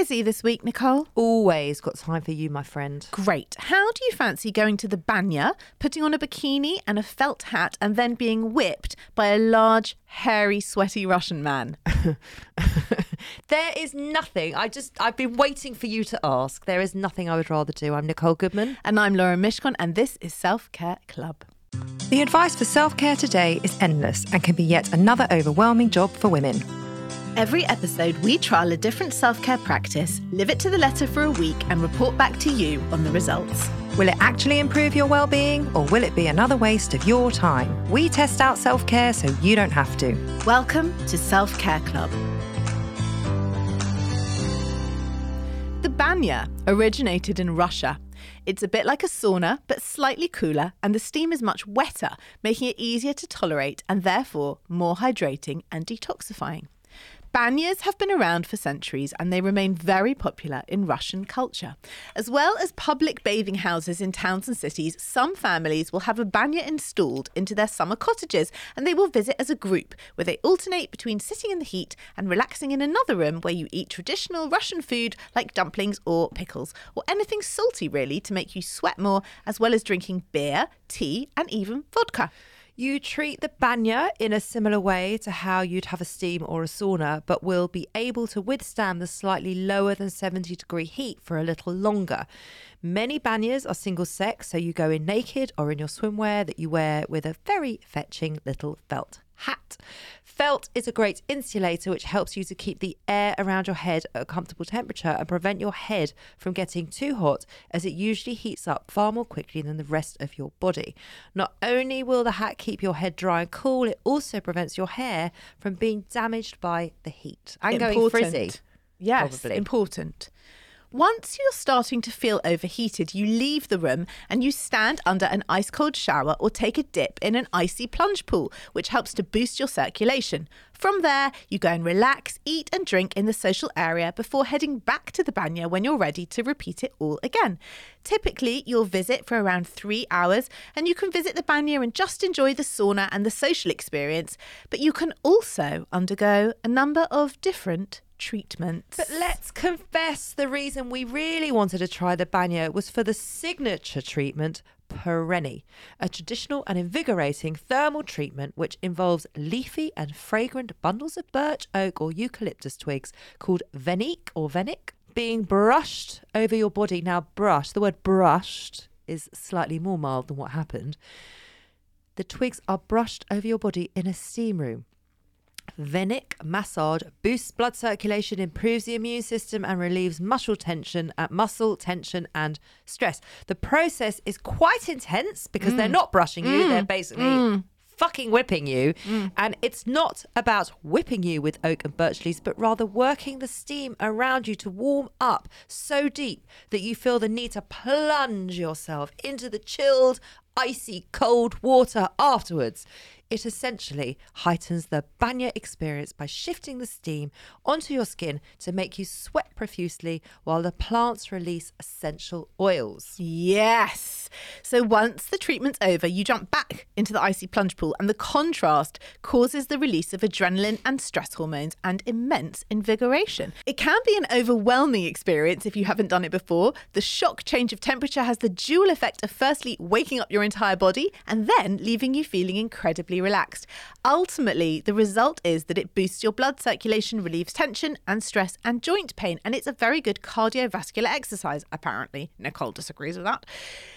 Busy this week, Nicole? Always got time for you, my friend. Great. How do you fancy going to the banya, putting on a bikini and a felt hat, and then being whipped by a large, hairy, sweaty Russian man? there is nothing. I just, I've been waiting for you to ask. There is nothing I would rather do. I'm Nicole Goodman. And I'm Lauren Mishcon, and this is Self Care Club. The advice for self care today is endless and can be yet another overwhelming job for women. Every episode, we trial a different self care practice, live it to the letter for a week, and report back to you on the results. Will it actually improve your well-being, or will it be another waste of your time? We test out self-care so you don't have to. Welcome to Self Care Club. The banya originated in Russia. It's a bit like a sauna, but slightly cooler, and the steam is much wetter, making it easier to tolerate and therefore more hydrating and detoxifying. Banyas have been around for centuries and they remain very popular in Russian culture. As well as public bathing houses in towns and cities, some families will have a banya installed into their summer cottages and they will visit as a group where they alternate between sitting in the heat and relaxing in another room where you eat traditional Russian food like dumplings or pickles or anything salty really to make you sweat more, as well as drinking beer, tea, and even vodka. You treat the banya in a similar way to how you'd have a steam or a sauna, but will be able to withstand the slightly lower than 70 degree heat for a little longer. Many banyas are single sex, so you go in naked or in your swimwear that you wear with a very fetching little felt hat. Felt is a great insulator which helps you to keep the air around your head at a comfortable temperature and prevent your head from getting too hot as it usually heats up far more quickly than the rest of your body. Not only will the hat keep your head dry and cool, it also prevents your hair from being damaged by the heat and important. going frizzy. Yes, probably. important. Once you're starting to feel overheated, you leave the room and you stand under an ice cold shower or take a dip in an icy plunge pool, which helps to boost your circulation. From there, you go and relax, eat, and drink in the social area before heading back to the banya when you're ready to repeat it all again. Typically, you'll visit for around three hours, and you can visit the banya and just enjoy the sauna and the social experience, but you can also undergo a number of different treatments. But let's confess the reason we really wanted to try the banya was for the signature treatment, Parenie, a traditional and invigorating thermal treatment which involves leafy and fragrant bundles of birch, oak, or eucalyptus twigs called venik or venik being brushed over your body. Now, brush, the word brushed is slightly more mild than what happened. The twigs are brushed over your body in a steam room. Venik massage boosts blood circulation, improves the immune system, and relieves muscle tension, uh, muscle tension, and stress. The process is quite intense because they're mm. not brushing you; they're mm. basically mm. fucking whipping you. And it's not about whipping you with oak and birch leaves, but rather working the steam around you to warm up so deep that you feel the need to plunge yourself into the chilled, icy, cold water afterwards. It essentially heightens the banya experience by shifting the steam onto your skin to make you sweat profusely while the plants release essential oils. Yes. So once the treatment's over, you jump back into the icy plunge pool, and the contrast causes the release of adrenaline and stress hormones and immense invigoration. It can be an overwhelming experience if you haven't done it before. The shock change of temperature has the dual effect of firstly waking up your entire body and then leaving you feeling incredibly relaxed. Ultimately, the result is that it boosts your blood circulation, relieves tension and stress and joint pain, and it's a very good cardiovascular exercise, apparently. Nicole disagrees with that.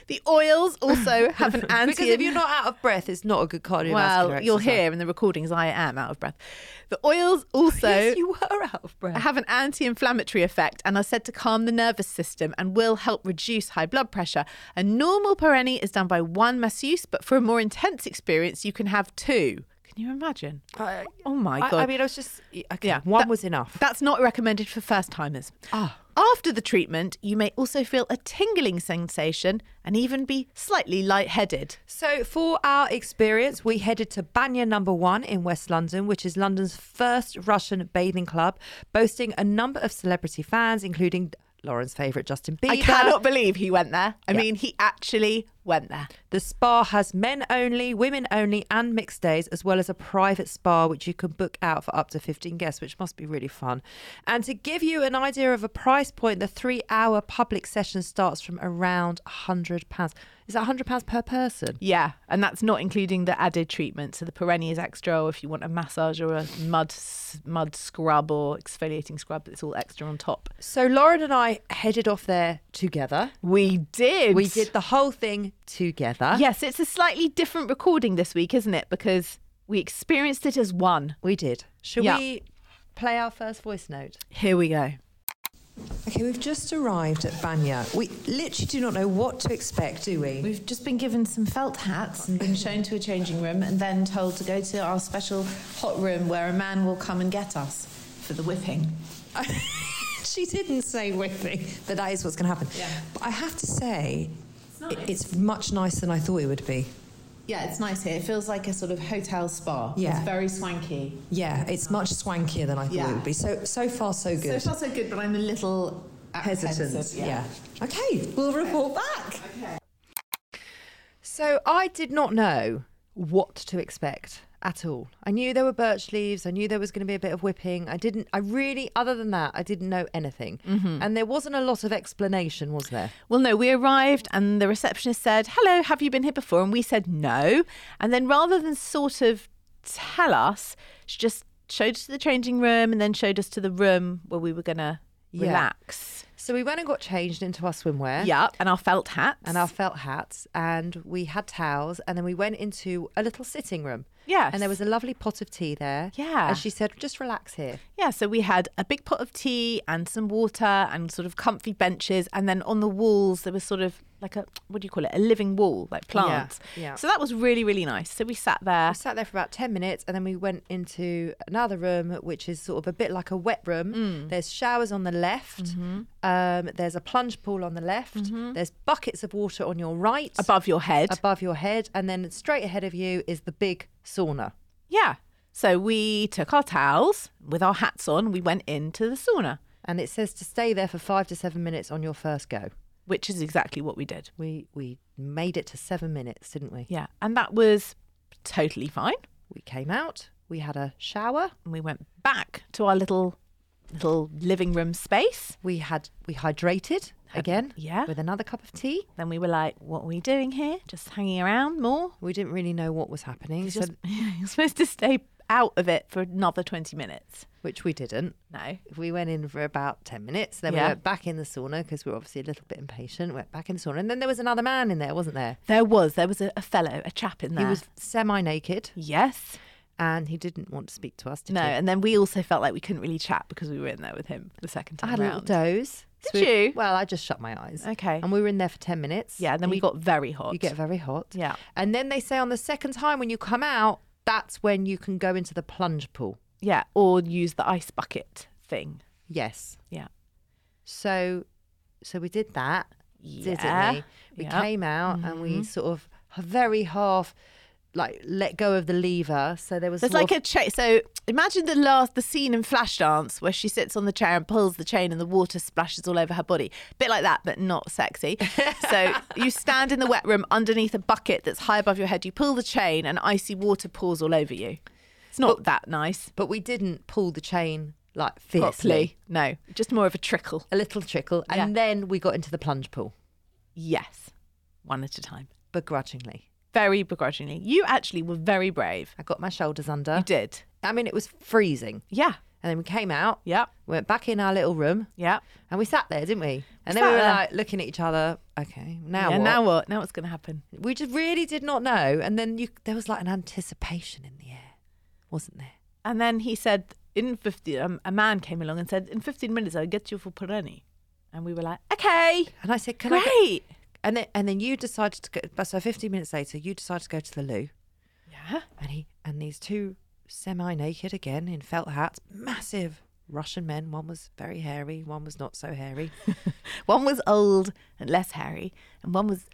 The oils also have an anti Because if you're not out of breath, it's not a good cardiovascular well, you'll exercise. hear in the recordings I am out of breath. The oils also Yes, you were out of breath. have an anti-inflammatory effect and are said to calm the nervous system and will help reduce high blood pressure. A normal parenie is done by one masseuse, but for a more intense experience, you can have two. Can you imagine? I- oh my I- god! I, mean, I was just okay. Yeah, one that- was enough. That's not recommended for first timers. Ah. After the treatment, you may also feel a tingling sensation and even be slightly lightheaded. So, for our experience, we headed to Banya Number One in West London, which is London's first Russian bathing club, boasting a number of celebrity fans, including Lauren's favourite Justin Bieber. I cannot believe he went there. I Yeah. mean, he actually went there. The spa has men only, women only, and mixed days, as well as a private spa which you can book out for up to 15 guests, which must be really fun. And to give you an idea of a price point, the three hour public session starts from around £100. Is that £100 per person? Yeah, and that's not including the added treatment. So the parenie is extra, or if you want a massage or a mud mud scrub or exfoliating scrub, it's all extra on top. So Lauren and I headed off there together. We did. We did the whole thing together. Yes, it's a slightly different recording this week, isn't it? Because we experienced it as one. We did. Shall Yeah. we play our first voice note? Here we go. Okay, we've just arrived at Banya. We literally do not know what to expect, do we? We've just been given some felt hats and been shown to a changing room and then told to go to our special hot room where a man will come and get us for the whipping. she didn't say whipping, but that is what's going to happen. Yeah. But I have to say, nice. it's much nicer than I thought it would be. Yeah, it's nice here. It feels like a sort of hotel spa. Yeah. It's very swanky. Yeah, it's much swankier than I thought Yeah. it would be. So so far so good. So far, so good, but I'm a little Hesitant. yeah. Okay, we'll report back. Okay. So I did not know what to expect at all. I knew there were birch leaves. I knew there was going to be a bit of whipping. I didn't. I really, other than that, I didn't know anything. Mm-hmm. And there wasn't a lot of explanation, was there? Well, no, we arrived and the receptionist said, Hello, have you been here before? And we said no. And then rather than sort of tell us, she just showed us to the changing room and then showed us to the room where we were going to Yeah. relax. So we went and got changed into our swimwear. Yeah, and our felt hats. And our felt hats, and we had towels, and then we went into a little sitting room. Yes. And there was a lovely pot of tea there. Yeah. And she said, just relax here. Yeah, so we had a big pot of tea and some water and sort of comfy benches. And then on the walls, there was sort of like a, what do you call it? A living wall, like plants. yeah. yeah. So that was really, really nice. So we sat there. We sat there for about 10 minutes and then we went into another room, which is sort of a bit like a wet room. Mm. There's showers on the left, Mm-hmm. um, there's a plunge pool on the left, Hmm. there's buckets of water on your right, Above your head. above your head, and then straight ahead of you is the big sauna. Yeah. So we took our towels with our hats on. We went into the sauna, And it says to stay there for five to seven minutes on your first go. Which is exactly what we did. We we made it to seven minutes, didn't we? Yeah. And that was totally fine. We came out, we had a shower, And we went back to our little little living room space. we had we hydrated again, yeah. with another cup of tea. Then we were like, what are we doing here? Just hanging around more? We didn't really know what was happening, You're, so, just- you're supposed to stay out of it for another 20 minutes. which we didn't. No. We went in for about 10 minutes. Then we went back in the sauna because we were obviously a little bit impatient. Went back in the sauna. And then there was another man in there, wasn't there? There was. There was a, a fellow, a chap in there. He was semi naked Yes. and he didn't want to speak to us. Did No. he? And then we also felt like we couldn't really chat because we were in there with him the second time. I had a little doze. Did we- you? Well, I just shut my eyes. Okay. And we were in there for 10 minutes. Yeah. And then we you- got very hot. You get very hot. Yeah. And then they say on the second time when you come out, that's when you can go into the plunge pool. Yeah. Or use the ice bucket thing. Yes. Yeah. So, so we did that, Yeah. didn't we? We. Mm-hmm. came out and we sort of very half like let go of the lever. So there was There's like of- a chain. So imagine the last, the scene in Flashdance where she sits on the chair and pulls the chain and the water splashes all over her body. A Bit like that, but not sexy. so you stand in the wet room underneath a bucket that's high above your head. You pull the chain and icy water pours all over you. It's not that nice. but we didn't pull the chain like fiercely. Properly. No, just more of a trickle. A little trickle, and Yeah. then we got into the plunge pool. Yes. One at a time. begrudgingly. Very begrudgingly. You actually were very brave. I got my shoulders under. You did. I mean, it was freezing. Yeah. And then we came out. Yep. We went back in our little room. Yeah. And we sat there, didn't we? And then we were there. like looking at each other. Okay, now yeah, what? now what? Now what's going to happen? We just really did not know. And then you, there was like an anticipation in the air, wasn't there? And then he said, in 15, um, a man came along and said, in 15 minutes, I'll get you for Parenie. And we were like, okay. And I said, "Can I?" Great. Go? And then, and then you decided to go. but So 15 minutes later, you decided to go to the loo. Yeah. And he and these two semi-naked again in felt hats, massive Russian men. One was very hairy, one was not so hairy. One was old and less hairy, and one was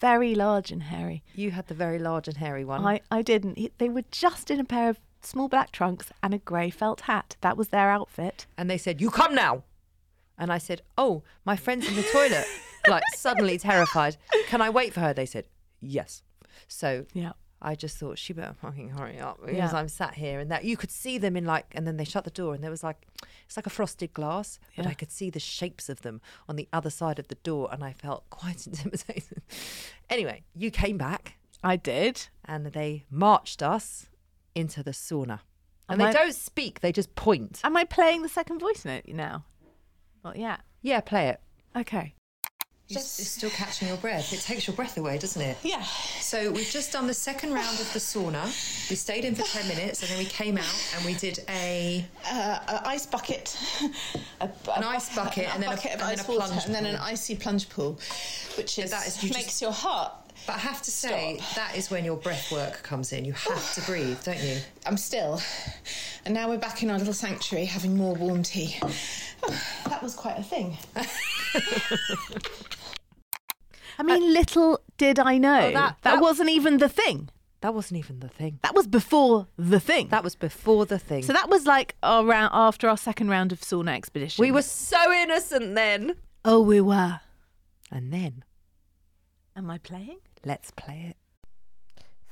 very large and hairy. you had the very large and hairy one. I, I didn't. He- They were just in a pair of small black trunks and a grey felt hat. That was their outfit. and they said, "You come now." And I said, "Oh, my friend's in the toilet." like suddenly terrified. Can I wait for her? They said, "Yes." So Yeah. I just thought she better fucking hurry up because Yeah. I'm sat here and that you could see them in like, and then they shut the door and there was like, it's like a frosted glass, but I could see the shapes of them on the other side of the door and I felt quite intimidated. anyway, you came back I did. and they marched us into the sauna. And Am they I- don't speak, they just point. Am I playing the second voice note now? Not yet. Yeah, play it. Okay. You're still catching your breath. It takes your breath away, doesn't it? Yeah. So we've just done the second round of the sauna. We stayed in for 10 minutes and then we came out and we did a Uh, an ice bucket, a, An ice bucket and then a- and then ice a water, plunge and then an icy plunge pool, which is, that is- you makes just- your heart. But I have to say, Stop. that is when your breath work comes in. You have to breathe, don't you? I'm still, and now we're back in our little sanctuary having more warm tea. Oh, that was quite a thing. I mean, little did I know Oh, that- that, that- wasn't even the thing. That wasn't even the thing. That was before the thing. That was before the thing. so that was like our round after our second round of sauna expedition. we were so innocent then. Oh, we were. And then Am I playing? let's play it.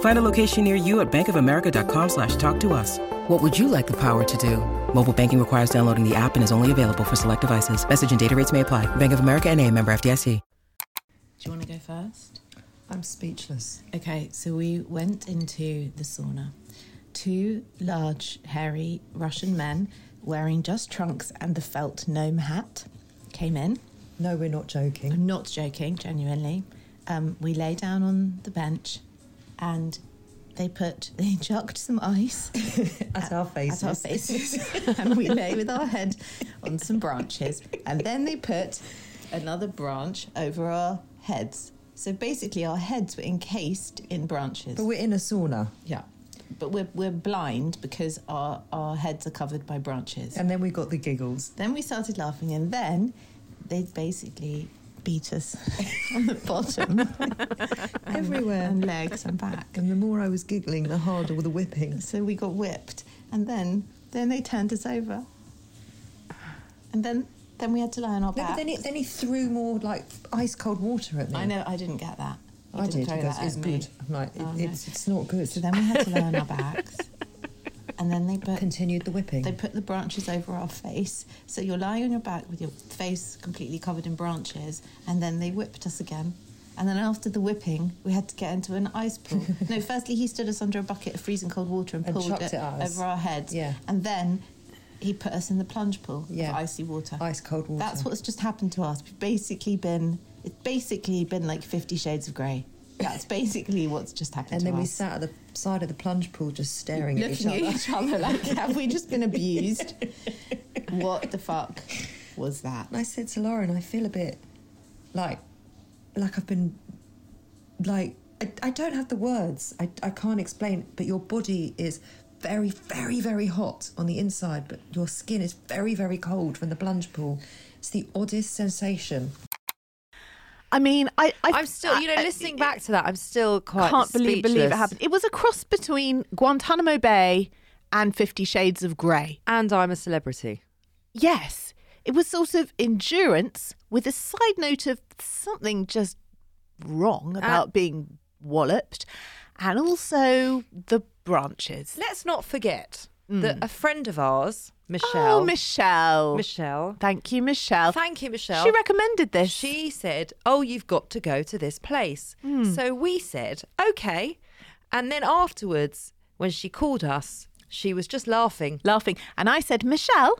Find a location near you at bankofamerica.com slash talk to us. What would you like the power to do? Mobile banking requires downloading the app and is only available for select devices. Message and data rates may apply. Bank of America and a member FDIC. Do you want to go first? I'm speechless. Okay, so we went into the sauna. Two large, hairy Russian men wearing just trunks and the felt gnome hat, came in. No, we're not joking. I'm not joking, genuinely. Um, we lay down on the bench and they put, they chucked some ice At our faces. at our faces and we lay with our head on some branches and then they put another branch over our heads. So basically, our heads were encased in branches. But we're in a sauna. Yeah. But we're, we're blind because our, our heads are covered by branches. And then we got the giggles. Then we started laughing, and then they basically beat us on the bottom. and- Everywhere. And legs and back. And the more I was giggling, the harder were the whipping. So we got whipped. And then then they turned us over. And then then we had to lie on our No, back. but then he, then he threw more like ice cold water at me. I know, I didn't get that. He I didn't did. He goes, that it's at me. good. I'm like, it, Oh, no. it's, it's not good. So then we had to lie on our backs. And then they put Continued the whipping. They put the branches over our face. So you're lying on your back with your face completely covered in branches, and then they whipped us again. And then after the whipping, we had to get into an ice pool. no, firstly, he stood us under a bucket of freezing cold water and And pulled it, it over our heads. Yeah. And then he put us in the plunge pool Yeah. of icy water. Ice cold water. That's what's just happened to us. We've basically been, it's basically been like Fifty Shades of Grey. That's basically what's just happened and to then we us. sat at the side of the plunge pool just staring at each looking other. at each other like, have we just been abused? what the fuck was that? And I said to Lauren, I feel a bit like like I've been like I, I don't have the words. I, I can't explain, but your body is very, very, very hot on the inside, but your skin is very, very cold from the plunge pool. It's the oddest sensation. I mean, I, I I'm still, you know, listening back to that, I'm still quite can't believe believe it happened. It was a cross between Guantanamo Bay and Fifty Shades of Grey. And I'm a celebrity. Yes, it was sort of endurance with a side note of something just wrong uh, about being walloped, and also the branches. Let's not forget that mm. a friend of ours, oh, Michelle. Oh, Michelle. Michelle. Thank you, Michelle. Thank you, Michelle. She recommended this. She said, "Oh, you've got to go to this place." Hmm. So we said, "Okay." And then afterwards, when she called us, she was just laughing. laughing, and I said, Michelle,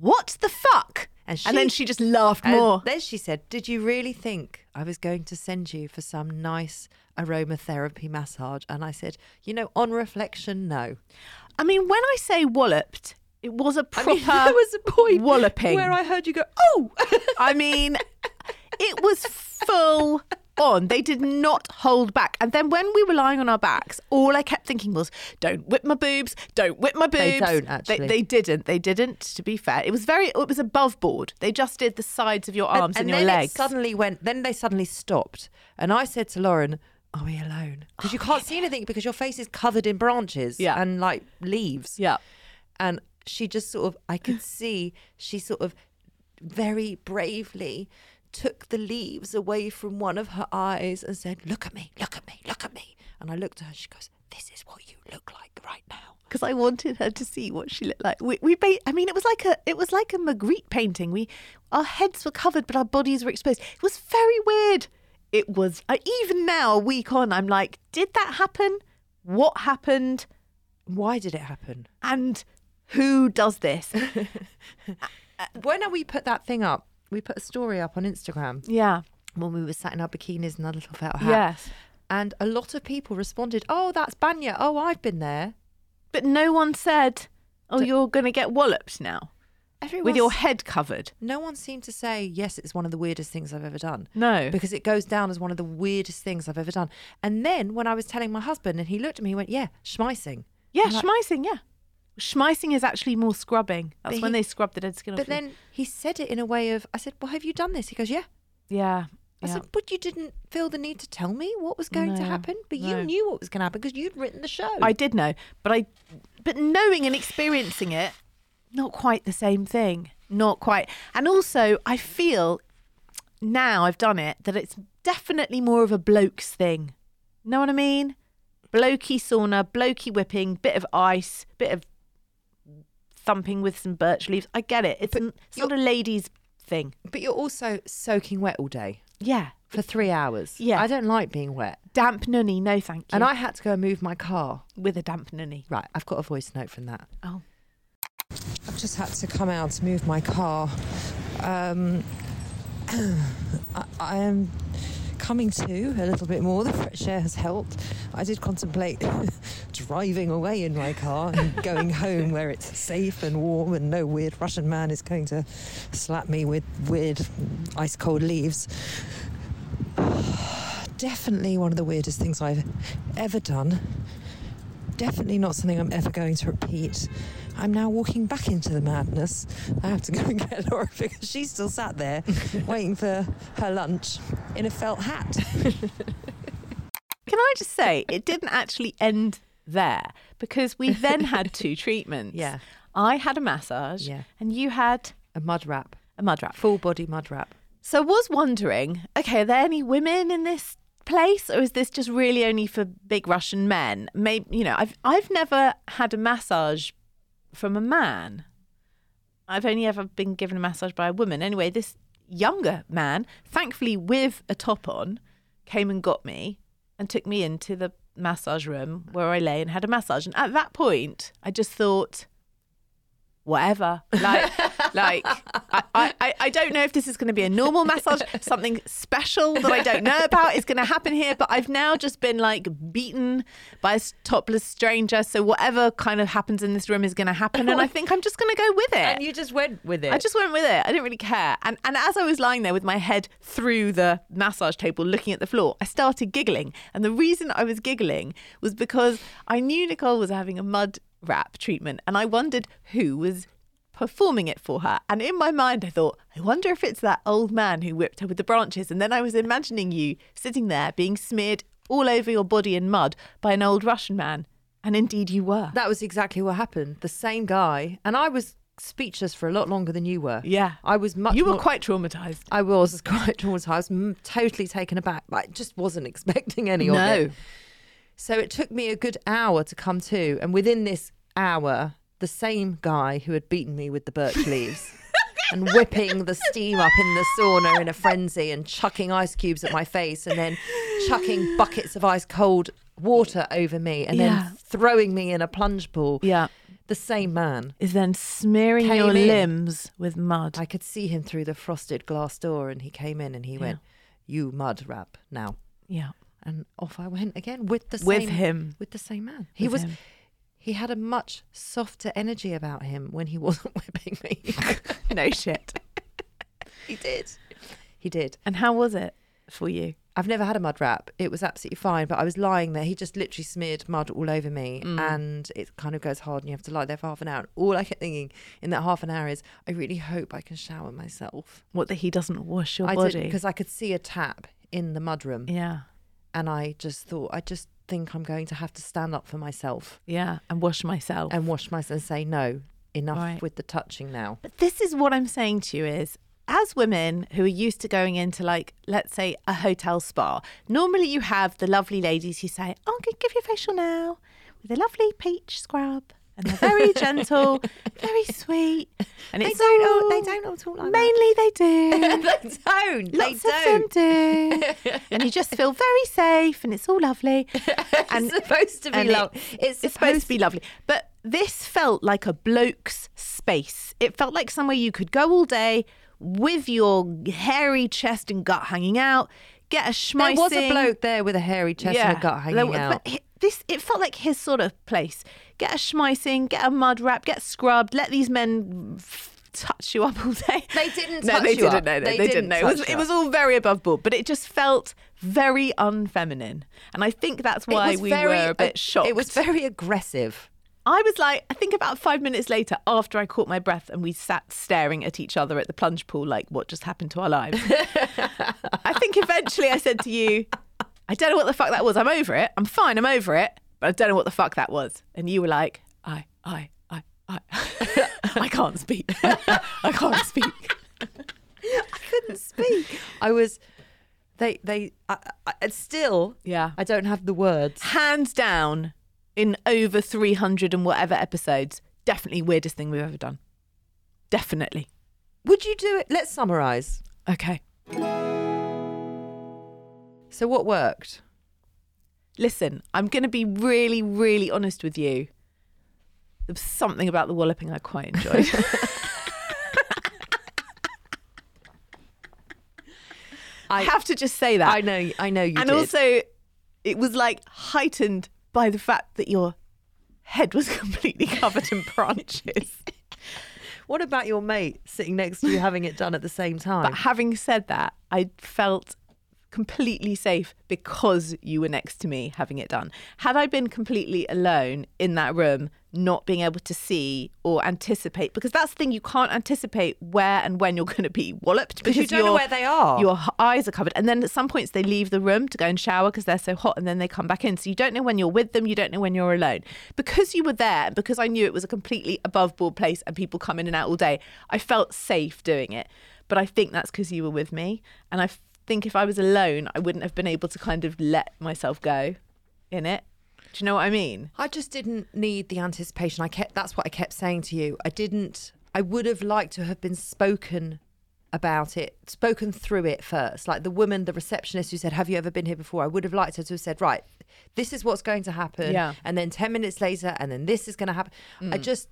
what the fuck? And, and then she just laughed more. then she said, "Did you really think I was going to send you for some nice aromatherapy massage?" And I said, "You know, on reflection, no." I mean, when I say walloped, it was a I proper mean, there was a point walloping. where I heard you go, "Oh." I mean, it was full on. They did not hold back. And then when we were lying on our backs, all I kept thinking was, "Don't whip my boobs! Don't whip my boobs!" They don't, actually. they didn't. They didn't. To be fair, it was very. It was above board. They just did the sides of your arms and, and your then legs. Suddenly went. Then they suddenly stopped, and I said to Lauren, "Are we alone? Because you oh, can't see anything because your face is covered in branches Yeah. and like leaves." yeah. and she just sort of, I could see she sort of very bravely took the leaves away from one of her eyes and said, "Look at me, look at me, look at me." And I looked at her. She goes, "This is what you look like right now." because I wanted her to see what she looked like. We, we ba- I mean, it was like a, it was like a Magritte painting. We, our heads were covered, but our bodies were exposed. It was very weird. It was. I, even now, a week on, I'm like, did that happen? What happened? Why did it happen? And who does this? When we put that thing up, we put a story up on Instagram yeah. when we were sat in our bikinis and our little felt hat. Yes. And a lot of people responded, "Oh, that's Banya. Oh, I've been there." But no one said, "Oh, you're going to get walloped now Everyone with your head covered." No one seemed to say, yes, it's one of the weirdest things I've ever done. No. Because it goes down as one of the weirdest things I've ever done. And then when I was telling my husband and he looked at me, he went, yeah, schmeissing. Yeah, like- schmeissing. Yeah, schmeissing is actually more scrubbing. That's when he- they scrub the dead skin off. But you. then he said it in a way of, I said, well, have you done this? He goes, yeah. yeah, I yeah. said, but you didn't feel the need to tell me what was going to happen. But no. you knew what was going to happen because you'd written the show. I did know, but I, but knowing and experiencing it, not quite the same thing. Not quite. And also, I feel now I've done it that it's definitely more of a blokes thing. Know what I mean? Blokey sauna, blokey whipping, bit of ice, bit of thumping with some birch leaves. I get it. It's, n- it's not a ladies thing. But you're also soaking wet all day Yeah. for three hours. Yeah. I don't like being wet. Damp nunny, no thank you. And I had to go and move my car. with a damp nunny. Right, I've got a voice note from that. Oh. Just had to come out to move my car. Um, I, I am coming to a little bit more. The fresh air has helped. I did contemplate driving away in my car and going home where it's safe and warm and no weird Russian man is going to slap me with weird ice cold leaves. Definitely one of the weirdest things I've ever done. Definitely not something I'm ever going to repeat. I'm now walking back into the madness. I have to go and get Lauren because she's still sat there waiting for her lunch in a felt hat. Can I just say, it didn't actually end there because we then had two treatments. Yeah. I had a massage Yeah. and you had A mud wrap, a mud wrap. full body mud wrap. So I was wondering, okay, are there any women in this place or is this just really only for big Russian men? Maybe, you know, I've I've never had a massage from a man. I've only ever been given a massage by a woman. Anyway, this younger man, thankfully with a top on, came and got me and took me into the massage room where I lay and had a massage. And at that point, I just thought, whatever. Like, like I, I, I don't know if this is going to be a normal massage, something special that I don't know about is going to happen here. But I've now just been like beaten by a topless stranger. So whatever kind of happens in this room is going to happen, and I think I'm just going to go with it. And you just went with it. I just went with it. I didn't really care. And and as I was lying there with my head through the massage table looking at the floor, I started giggling. And the reason I was giggling was because I knew Nicole was having a mud wrap treatment and I wondered who was performing it for her. And in my mind I thought, I wonder if it's that old man who whipped her with the branches. And then I was imagining you sitting there being smeared all over your body in mud by an old Russian man. And indeed you were. That was exactly what happened. The same guy, and I was speechless for a lot longer than you were. yeah. I was much. You were more- quite traumatized. I was quite traumatized. I was m- totally taken aback. I just wasn't expecting any of it. No. it. So it took me a good hour to come to, and within this hour, the same guy who had beaten me with the birch leaves. And whipping the steam up in the sauna in a frenzy and chucking ice cubes at my face and then chucking buckets of ice cold water over me and Yeah. then throwing me in a plunge pool. Yeah. The same man. Is then smearing your in. limbs with mud. I could see him through the frosted glass door and he came in and he went, You mud wrap now. yeah. And off I went again with the With same him. With the same man. He With was him. He had a much softer energy about him when he wasn't whipping me. no shit. he did. He did. And how was it for you? I've never had a mud wrap. It was absolutely fine, but I was lying there. He just literally smeared mud all over me, Mm. and it kind of goes hard, and you have to lie there for half an hour. And all I kept thinking in that half an hour is, I really hope I can shower myself. What that he doesn't wash your I body? because I could see a tap in the mud room, yeah, and I just thought, I just think I'm going to have to stand up for myself yeah, and wash myself. and wash myself and say no, enough Right. with the touching now. But this is what I'm saying to you is as women who are used to going into like let's say a hotel spa, normally you have the lovely ladies who say, "Oh, I'm going to give you a facial now with a lovely peach scrub." And they're very gentle, very sweet, and They it's don't all- all- they don't all talk like that. Mainly they do. they don't. Lots they of them don't. do, and you just feel very safe, and it's all lovely. and it's supposed to be and it- lovely. It's, it's supposed to be lovely. But this felt like a bloke's space. It felt like somewhere you could go all day with your hairy chest and gut hanging out, get a There was a bloke there with a hairy chest and a gut hanging there out. But this it felt like his sort of place. Get a schmeissing, get a mud wrap, get scrubbed. Let these men touch you up all day. They didn't no, touch they you didn't. up. No, no, They they, didn't didn't. know. It was, it was all very above board, but it just felt very unfeminine, and I think that's why we very, were a bit shocked. It was very aggressive. I was like, I think about five minutes later, after I caught my breath and we sat staring at each other at the plunge pool, like, what just happened to our lives? I think eventually I said to you, I don't know what the fuck that was. I'm over it. I'm fine. I'm over it. But I don't know what the fuck that was. And you were like, I, I, I, I, I can't speak. I can't speak. I couldn't speak. I was. They. They. I, I, still. Yeah. I don't have the words. Hands down, in over 300 and whatever episodes, definitely weirdest thing we've ever done. Definitely. Would you do it? Let's summarize. Okay. So what worked? Listen, I'm going to be really, really honest with you. there was something about the walloping I quite enjoyed. I have to just say that. I know, I know you and did. also, it was like heightened by the fact that your head was completely covered in branches. what about your mate sitting next to you having it done at the same time? But having said that, I felt completely safe because you were next to me having it done. Had I been completely alone in that room, not being able to see or anticipate, because that's the thing, you can't anticipate where and when you're going to be walloped Because you don't know where they are. Your eyes are covered. And then at some points, they leave the room to go and shower because they're so hot and then they come back in. So you don't know when you're with them, you don't know when you're alone. Because you were there and because I knew it was a completely above board place and people come in and out all day, I felt safe doing it. But I think that's because you were with me. And I think if I was alone, I wouldn't have been able to kind of let myself go in it. Do you know what I mean? I just didn't need the anticipation. I kept that's what I kept saying to you. I didn't I would have liked to have been spoken about it, spoken through it first. Like the woman, the receptionist who said, Have you ever been here before? I would have liked her to have said, Right, this is what's going to happen. Yeah. And then 10 minutes later, and then this is going to happen. I mm. just,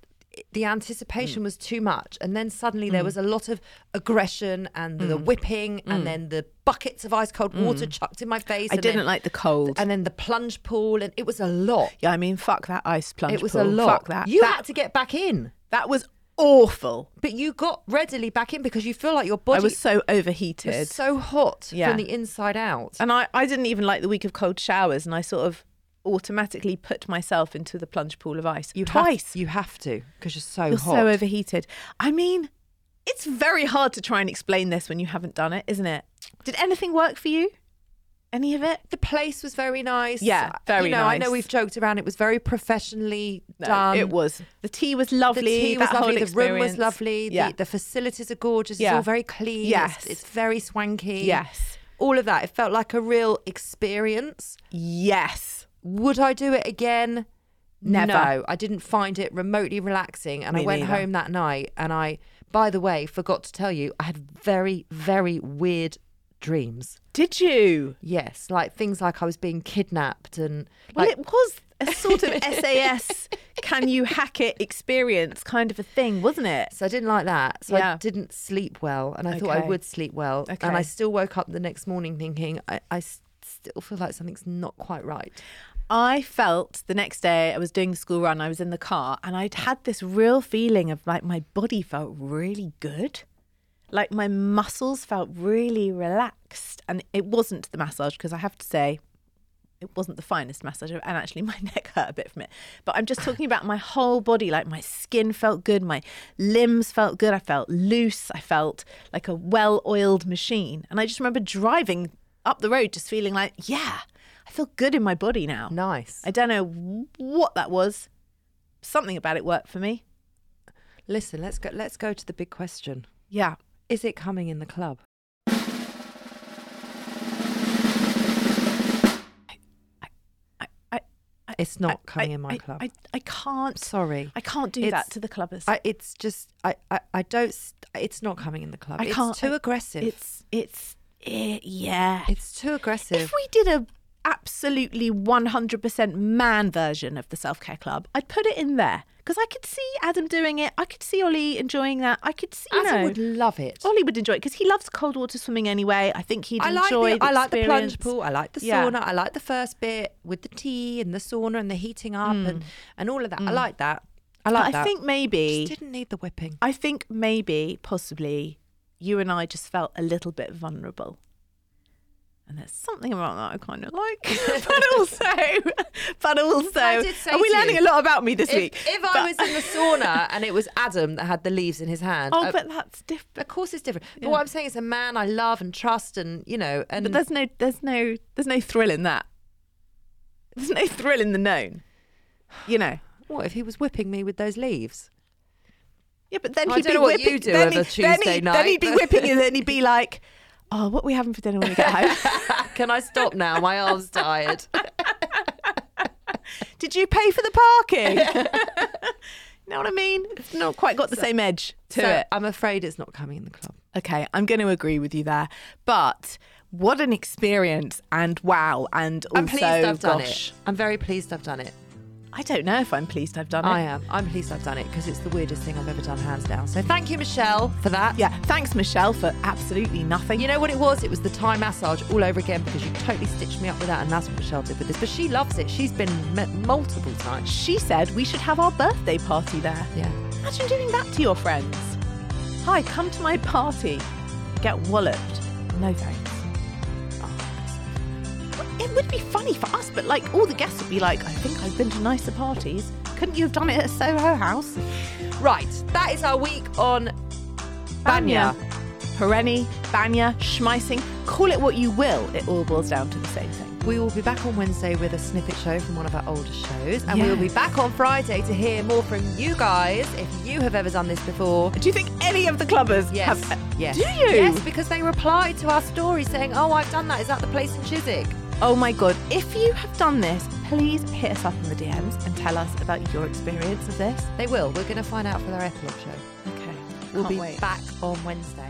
the anticipation mm. was too much. And then suddenly there mm. was a lot of aggression and the mm. whipping and then the buckets of ice cold water chucked in my face. I didn't then- like the cold. And then the plunge pool. And it was a lot. yeah, I mean, fuck that ice plunge. It was pool. a lot. Fuck that. You that, had to get back in, that was awful. but you got readily back in because you feel like your body I was so was overheated. so hot Yeah. from the inside out. And I, I didn't even like the week of cold showers, and I sort of automatically put myself into the plunge pool of ice You twice. Have, you have to because you're so You're hot. so overheated. I mean, it's very hard to try and explain this when you haven't done it, isn't it? Did anything work for you? Any of it? the place was very nice. Yeah, very nice. You know, I know we've joked around. It was very professionally No, done. it was. The tea was lovely. The tea was lovely. The room was lovely. Yeah. The, the facilities are gorgeous. It's Yeah. all very clean. Yes. It's, it's very swanky. Yes. All of that. It felt like a real experience. yes. Would I do it again? Never. No, I didn't find it remotely relaxing. And Me I went neither. home that night and I, by the way, forgot to tell you, I had very, very weird dreams. Did you? Yes, like things like I was being kidnapped and Well, like, it was a sort of SAS, can you hack it experience kind of a thing, wasn't it? so I didn't like that. So I didn't sleep well and I thought I would sleep well. And I still woke up the next morning thinking, I still feel like something's not quite right. I felt the next day I was doing the school run, I was in the car, and I'd had this real feeling of like my body felt really good. Like my muscles felt really relaxed. And it wasn't the massage, because I have to say, it wasn't the finest massage, and actually my neck hurt a bit from it. But I'm just talking about my whole body. Like my skin felt good, my limbs felt good, I felt loose, I felt like a well oiled machine. And I just remember driving up the road just feeling like, yeah, feel good in my body now. Nice. I don't know what that was. Something about it worked for me. Listen, let's go. Let's go to the big question. Yeah. Is it coming in the club? I, It's not I- coming I- in my I- club. I, I can't. Sorry. I can't do It's- that to the clubbers. I, it's just I, I I don't. It's not coming in the club. I it's can't. too aggressive. It's it's eh, yeah. it's too aggressive. If we did a absolutely 100% man version of the self care club, I'd put it in there because I could see Adam doing it. I could see Ollie enjoying that. I could see. Adam know, would love it. Ollie would enjoy it because he loves cold water swimming anyway. I think he'd I like enjoy. the, I like the plunge pool. I like the Yeah. sauna. I like the first bit with the tea and the sauna and the heating up and, and all of that. I like that. I like Mm. I think maybe Just didn't need the whipping. I think maybe, possibly, you and I just felt a little bit vulnerable. And there's something about that I kind of like. but also, but also, I did say are we learning you, a lot about me this if, week? If I was in the sauna and it was Adam that had the leaves in his hand, oh, uh, but that's different. of course it's different. But Yeah. what I'm saying is a man I love and trust and you know and But there's no, there's no, there's no thrill in that. There's no thrill in the known. You know. what if he was whipping me with those leaves? Yeah, but then I he'd be whipping. you do then he, then, he, night, then he'd be whipping you, and then he'd be like, "Oh, what are we having for dinner when we get home?" Can I stop now? My arm's tired. Did you pay for the parking? you know what I mean? It's not quite got the same edge to so it. I'm afraid it's not coming in the club. Okay, I'm going to agree with you there. But what an experience and wow. And also, I'm pleased I've done gosh, it. I'm very pleased I've done it. I don't know if I'm pleased I've done it. I am. I'm pleased I've done it because it's the weirdest thing I've ever done, hands down. So thank you, Michelle, for that. Yeah, thanks, Michelle, for absolutely nothing. You know what it was? It was the Thai massage all over again because you totally stitched me up with that, and that's what Michelle did with this. But she loves it. She's been met multiple times. she said we should have our birthday party there. Yeah. Imagine doing that to your friends. Hi, come to my party. Get walloped. No thanks. It would be funny for us, but like all the guests would be like, I think I've been to nicer parties. Couldn't you have done it at a Soho House? Right. That is our week on Banya. Parenie, Banya, Schmeissing, call it what you will, it all boils down to the same thing. We will be back on Wednesday with a snippet show from one of our older shows, and we will be back on Friday to hear more from you guys if you have ever done this before. Do you think any of the clubbers Yes. have? Uh, yes. Do you? Yes, because they replied to our story saying, "Oh, I've done that. Is that the place in Chiswick?" Oh my god, if you have done this, please hit us up in the DMs and tell us about your experience of this. They will. We're going to find out for their epilogue show. Okay. We'll Can't be wait. back on Wednesday.